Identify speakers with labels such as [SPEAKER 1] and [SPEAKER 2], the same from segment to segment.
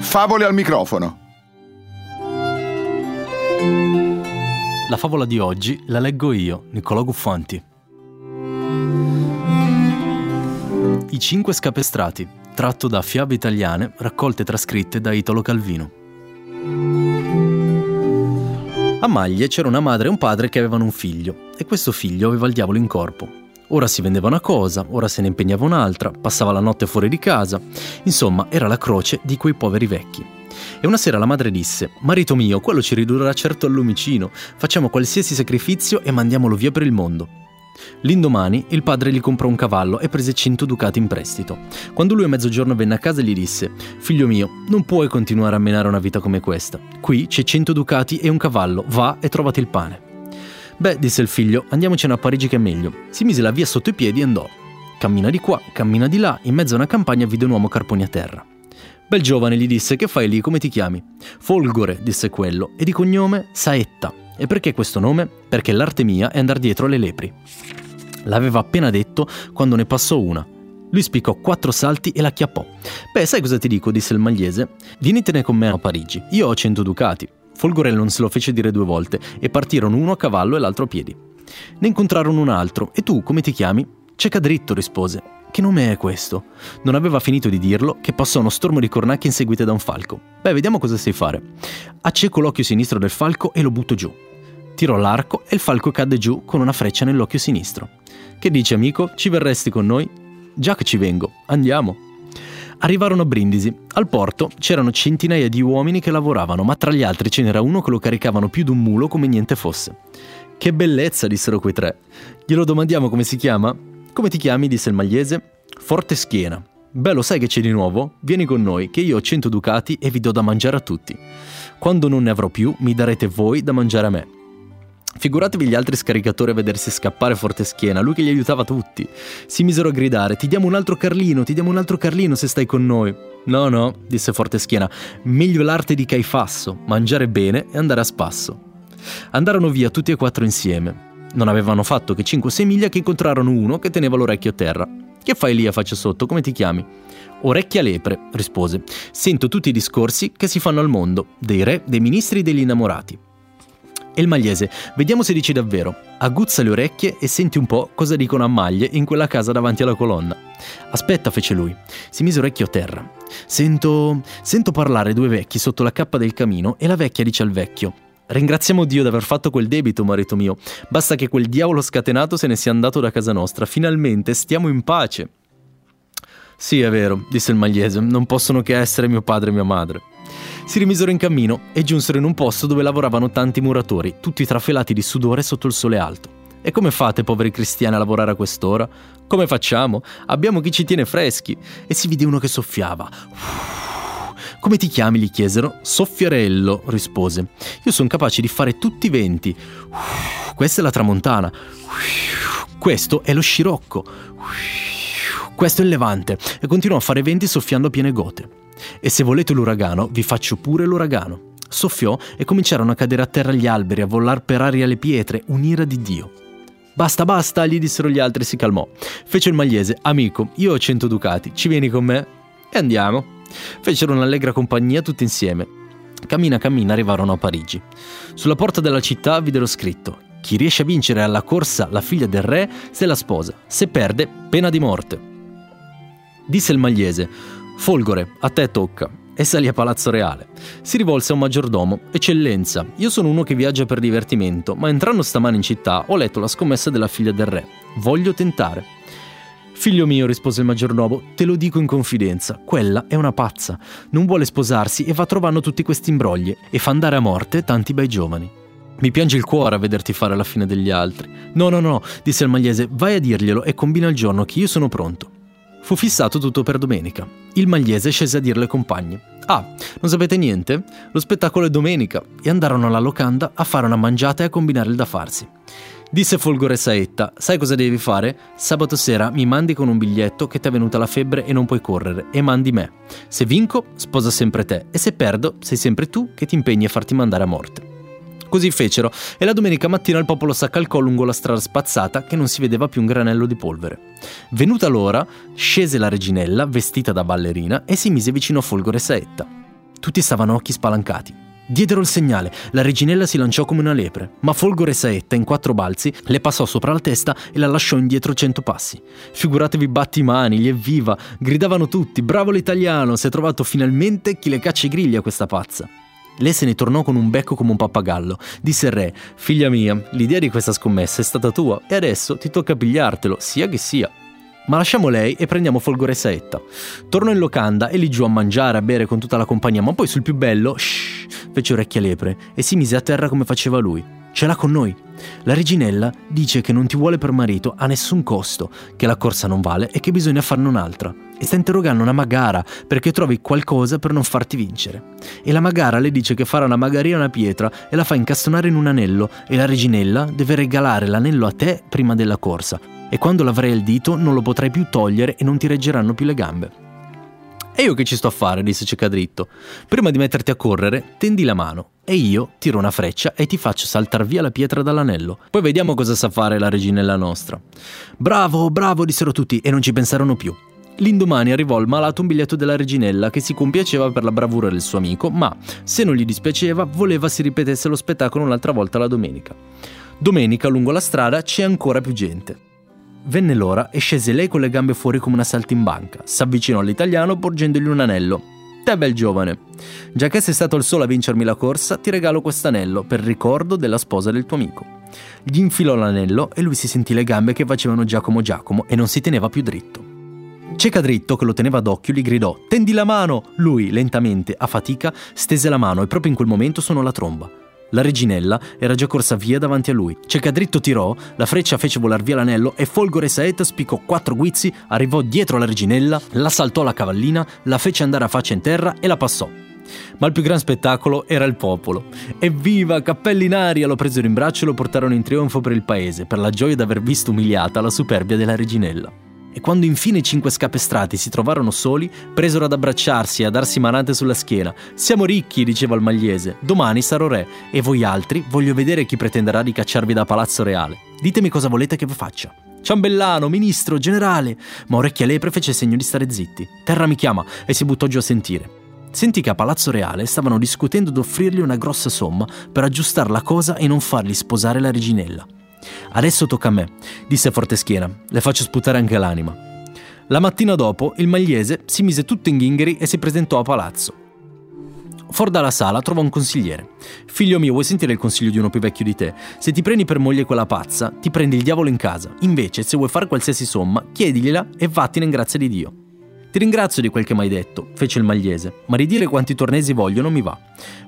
[SPEAKER 1] Favole al microfono.
[SPEAKER 2] La favola di oggi la leggo io, Niccolò Guffanti. I cinque scapestrati, tratto da Fiabe italiane raccolte e trascritte da Italo Calvino. A Maglie c'era una madre e un padre che avevano un figlio, e questo figlio aveva il diavolo in corpo. Ora si vendeva una cosa, ora se ne impegnava un'altra, passava la notte fuori di casa, insomma era la croce di quei poveri vecchi. E una sera la madre disse: Marito mio, quello ci ridurrà certo al lumicino, facciamo qualsiasi sacrificio e mandiamolo via per il mondo. L'indomani il padre gli comprò un cavallo e prese 100 ducati in prestito. Quando lui a mezzogiorno venne a casa gli disse: Figlio mio, non puoi continuare a menare una vita come questa. Qui c'è 100 ducati e un cavallo, va e trovati il pane. Beh, disse il figlio, andiamocene a Parigi che è meglio. Si mise la via sotto i piedi e andò. Cammina di qua, cammina di là, in mezzo a una campagna vide un uomo carponi a terra. Bel giovane gli disse, che fai lì, come ti chiami? Folgore, disse quello, e di cognome Saetta. E perché questo nome? Perché l'arte mia è andare dietro alle lepri. L'aveva appena detto quando ne passò una. Lui spiccò quattro salti e la chiappò. Beh, sai cosa ti dico? disse il magliese. Vienitene con me a Parigi. Io ho cento ducati. Folgorello non se lo fece dire due volte e partirono uno a cavallo e l'altro a piedi. Ne incontrarono un altro. E tu, come ti chiami? Ceca dritto, rispose. Che nome è questo? Non aveva finito di dirlo che passò uno stormo di cornacchie inseguite da un falco. Beh, vediamo cosa sai fare. Acceco l'occhio sinistro del falco e lo butto giù. Tirò l'arco e il falco cadde giù con una freccia nell'occhio sinistro. Che dici, amico? Ci verresti con noi? Già che ci vengo. Andiamo. Arrivarono a Brindisi. Al porto c'erano centinaia di uomini che lavoravano, ma tra gli altri ce n'era uno che lo caricavano più d'un mulo come niente fosse. Che bellezza, dissero quei tre. Glielo domandiamo come si chiama? Come ti chiami? disse il magliese. Forte schiena. Beh, lo sai che c'è di nuovo? Vieni con noi, che io ho cento ducati e vi do da mangiare a tutti. Quando non ne avrò più, mi darete voi da mangiare a me. Figuratevi gli altri scaricatori a vedersi scappare forte schiena, lui che li aiutava tutti. Si misero a gridare: Ti diamo un altro Carlino, ti diamo un altro Carlino se stai con noi. No, no, disse forte schiena, meglio l'arte di Caifasso, mangiare bene e andare a spasso. Andarono via tutti e quattro insieme. Non avevano fatto che 5-6 miglia che incontrarono uno che teneva l'orecchio a terra. Che fai lì a faccia sotto? Come ti chiami? Orecchia lepre, rispose. Sento tutti i discorsi che si fanno al mondo, dei re, dei ministri e degli innamorati. E il magliese, vediamo se dici davvero. Aguzza le orecchie e senti un po' cosa dicono a maglie in quella casa davanti alla colonna. Aspetta, fece lui. Si mise orecchio a terra. Sento. sento parlare due vecchi sotto la cappa del camino e la vecchia dice al vecchio: Ringraziamo Dio di aver fatto quel debito, marito mio. Basta che quel diavolo scatenato se ne sia andato da casa nostra. Finalmente stiamo in pace. Sì, è vero, disse il magliese, non possono che essere mio padre e mia madre. Si rimisero in cammino e giunsero in un posto dove lavoravano tanti muratori, tutti trafelati di sudore sotto il sole alto. E come fate, poveri cristiani, a lavorare a quest'ora? Come facciamo? Abbiamo chi ci tiene freschi. E si vide uno che soffiava. Come ti chiami? gli chiesero. Soffiarello, rispose. Io sono capace di fare tutti i venti. Questa è la tramontana. Questo è lo scirocco. Questo è il levante. E continuò a fare venti soffiando a piene gote. E se volete l'uragano, vi faccio pure l'uragano. Soffiò e cominciarono a cadere a terra gli alberi, a volar per aria le pietre, un'ira di Dio. Basta, basta, gli dissero gli altri e si calmò. Fece il magliese, amico, io ho cento ducati, ci vieni con me? E andiamo. Fecero un'allegra compagnia tutti insieme. Cammina, cammina, arrivarono a Parigi. Sulla porta della città videro scritto: Chi riesce a vincere alla corsa la figlia del re se la sposa, se perde, pena di morte. Disse il magliese: Folgore, a te tocca. E salì a Palazzo Reale. Si rivolse a un maggiordomo. Eccellenza, io sono uno che viaggia per divertimento, ma entrando stamane in città ho letto la scommessa della figlia del re. Voglio tentare. Figlio mio, rispose il maggiordomo, te lo dico in confidenza, quella è una pazza. Non vuole sposarsi e va trovando tutti questi imbrogli e fa andare a morte tanti bei giovani. Mi piange il cuore a vederti fare la fine degli altri. No, no, no, disse il magliese, vai a dirglielo e combina il giorno che io sono pronto. Fu fissato tutto per domenica. Il magliese scese a dirle ai compagni. Ah, non sapete niente? Lo spettacolo è domenica e andarono alla locanda a fare una mangiata e a combinare il da farsi. Disse Folgore Saetta, sai cosa devi fare? Sabato sera mi mandi con un biglietto che ti è venuta la febbre e non puoi correre, e mandi me. Se vinco, sposa sempre te, e se perdo, sei sempre tu che ti impegni a farti mandare a morte. Così fecero, e la domenica mattina il popolo s'accalcò lungo la strada spazzata che non si vedeva più un granello di polvere. Venuta l'ora, scese la reginella, vestita da ballerina, e si mise vicino a Folgore Saetta. Tutti stavano occhi spalancati. Diedero il segnale, la reginella si lanciò come una lepre, ma Folgore Saetta in quattro balzi le passò sopra la testa e la lasciò indietro cento passi. Figuratevi battimani, gli evviva, gridavano tutti, bravo l'italiano, si è trovato finalmente chi le caccia i grilli a questa pazza. Lei se ne tornò con un becco come un pappagallo. Disse il re, figlia mia, l'idea di questa scommessa è stata tua e adesso ti tocca pigliartelo, sia che sia. Ma lasciamo lei e prendiamo Folgore Saetta. Tornò in locanda e lì giù a mangiare, a bere con tutta la compagnia, ma poi sul più bello, shh, fece orecchie lepre e si mise a terra come faceva lui. Ce l'ha con noi. La reginella dice che non ti vuole per marito a nessun costo, che la corsa non vale e che bisogna farne un'altra. E sta interrogando una magara perché trovi qualcosa per non farti vincere. E la magara le dice che farà una magaria a una pietra e la fa incastonare in un anello e la reginella deve regalare l'anello a te prima della corsa e quando l'avrai al dito non lo potrai più togliere e non ti reggeranno più le gambe. E io che ci sto a fare? disse Cecadritto. Prima di metterti a correre, tendi la mano e io tiro una freccia e ti faccio saltar via la pietra dall'anello. Poi vediamo cosa sa fare la reginella nostra. Bravo, bravo, dissero tutti e non ci pensarono più. L'indomani arrivò al malato un biglietto della reginella che si compiaceva per la bravura del suo amico, ma se non gli dispiaceva voleva si ripetesse lo spettacolo un'altra volta la domenica. Domenica lungo la strada c'è ancora più gente. Venne l'ora e scese lei con le gambe fuori come una saltimbanca. S'avvicinò all'italiano porgendogli un anello. Te bel giovane, già che sei stato il solo a vincermi la corsa, ti regalo quest'anello per ricordo della sposa del tuo amico. Gli infilò l'anello e lui si sentì le gambe che facevano Giacomo Giacomo e non si teneva più dritto. Ceca dritto, che lo teneva d'occhio, gli gridò: Tendi la mano! Lui, lentamente, a fatica, stese la mano e proprio in quel momento suonò la tromba. La reginella era già corsa via davanti a lui. Cecadritto tirò, la freccia fece volar via l'anello e Folgore Saetta spiccò quattro guizzi, arrivò dietro alla reginella, la saltò la cavallina, la fece andare a faccia in terra e la passò. Ma il più gran spettacolo era il popolo. Evviva, cappelli in aria! Lo presero in braccio e lo portarono in trionfo per il paese, per la gioia d'aver visto umiliata la superbia della reginella e quando infine i cinque scapestrati si trovarono soli, presero ad abbracciarsi e a darsi manate sulla schiena. Siamo ricchi, diceva il magliese, domani sarò re, e voi altri voglio vedere chi pretenderà di cacciarvi da palazzo reale. Ditemi cosa volete che vi faccia. Ciambellano, ministro, generale. Ma Orecchia Lepre fece segno di stare zitti. Terra mi chiama e si buttò giù a sentire. Sentì che a Palazzo Reale stavano discutendo d'offrirgli una grossa somma per aggiustare la cosa e non fargli sposare la reginella. Adesso tocca a me, disse Forteschiena. Le faccio sputare anche l'anima. La mattina dopo, il magliese si mise tutto in ghingheri e si presentò a palazzo. Fuori dalla sala trovò un consigliere. Figlio mio, vuoi sentire il consiglio di uno più vecchio di te? Se ti prendi per moglie quella pazza, ti prendi il diavolo in casa. Invece, se vuoi fare qualsiasi somma, chiedigliela e vattene in grazia di Dio. Ti ringrazio di quel che mi hai detto, fece il magliese, ma ridire quanti tornesi voglio non mi va.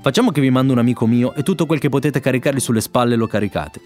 [SPEAKER 2] Facciamo che vi mando un amico mio e tutto quel che potete caricargli sulle spalle lo caricate.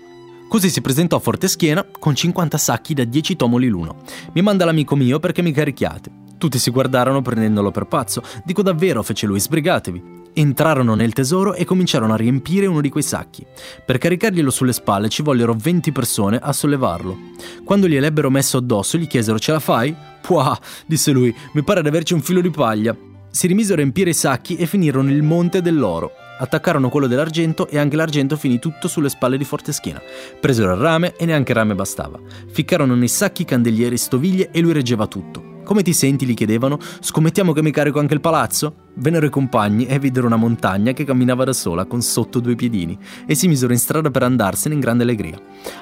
[SPEAKER 2] Così si presentò a Forteschiena con 50 sacchi da 10 tomoli l'uno. Mi manda l'amico mio perché mi carichiate. Tutti si guardarono prendendolo per pazzo. Dico davvero, fece lui, sbrigatevi. Entrarono nel tesoro e cominciarono a riempire uno di quei sacchi. Per caricarglielo sulle spalle ci vollero 20 persone a sollevarlo. Quando gliel'ebbero messo addosso gli chiesero ce la fai? Puah, disse lui, mi pare di averci un filo di paglia. Si rimisero a riempire i sacchi e finirono il monte dell'oro. Attaccarono quello dell'argento e anche l'argento finì tutto sulle spalle di Forteschina. Presero il rame e neanche il rame bastava. Ficcarono nei sacchi candelieri stoviglie e lui reggeva tutto. Come ti senti? gli chiedevano. Scommettiamo che mi carico anche il palazzo? Vennero i compagni e videro una montagna che camminava da sola con sotto due piedini e si misero in strada per andarsene in grande allegria.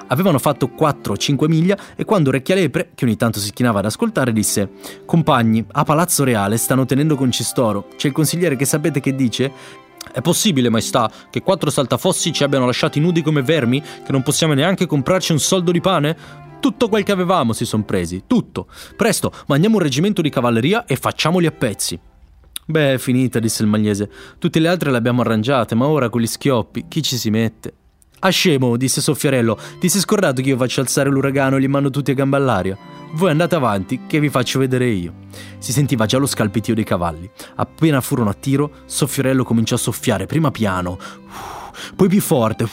[SPEAKER 2] Avevano fatto 4 o 5 miglia e quando Orecchia Lepre, che ogni tanto si chinava ad ascoltare, disse Compagni, a Palazzo Reale stanno tenendo concistoro. C'è il consigliere che sapete che dice? È possibile, maestà, che quattro saltafossi ci abbiano lasciati nudi come vermi, che non possiamo neanche comprarci un soldo di pane? Tutto quel che avevamo si son presi, tutto. Presto, mandiamo un reggimento di cavalleria e facciamoli a pezzi. Beh, è finita, disse il magliese. Tutte le altre le abbiamo arrangiate, ma ora con gli schioppi, chi ci si mette? Ah, scemo, disse Soffiarello, ti sei scordato che io faccio alzare l'uragano e li mando tutti a gamba all'aria? Voi andate avanti, che vi faccio vedere io. Si sentiva già lo scalpitio dei cavalli. Appena furono a tiro, Soffiarello cominciò a soffiare, prima piano. Uff poi più forte,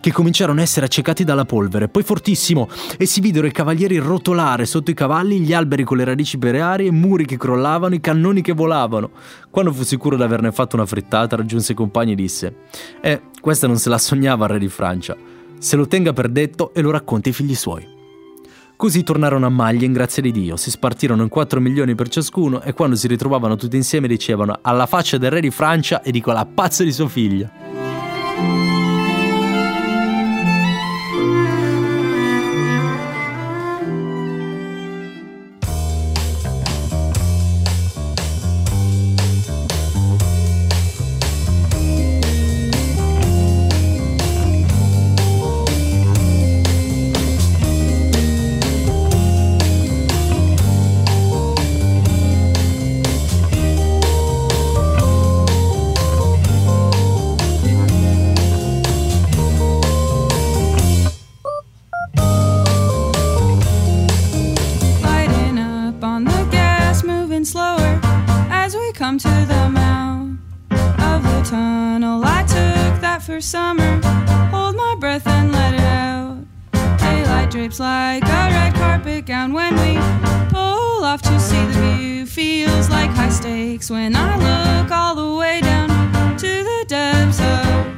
[SPEAKER 2] che cominciarono a essere accecati dalla polvere, poi fortissimo, e si videro i cavalieri rotolare sotto i cavalli, gli alberi con le radici per aria, muri che crollavano, i cannoni che volavano. Quando fu sicuro di averne fatto una frittata, raggiunse i compagni e disse: Eh, questa non se la sognava il re di Francia. Se lo tenga per detto e lo racconti ai figli suoi. Così tornarono a maglia in grazia di Dio, si spartirono in 4 milioni per ciascuno e quando si ritrovavano tutti insieme dicevano alla faccia del re di Francia e di quella pazza di sua figlia.
[SPEAKER 3] slower as we come to the mouth of the tunnel. I took that for summer. Hold my breath and let it out. Daylight drapes like a red carpet gown when we pull off to see the view. Feels like high stakes when I look all the way down to the depths of.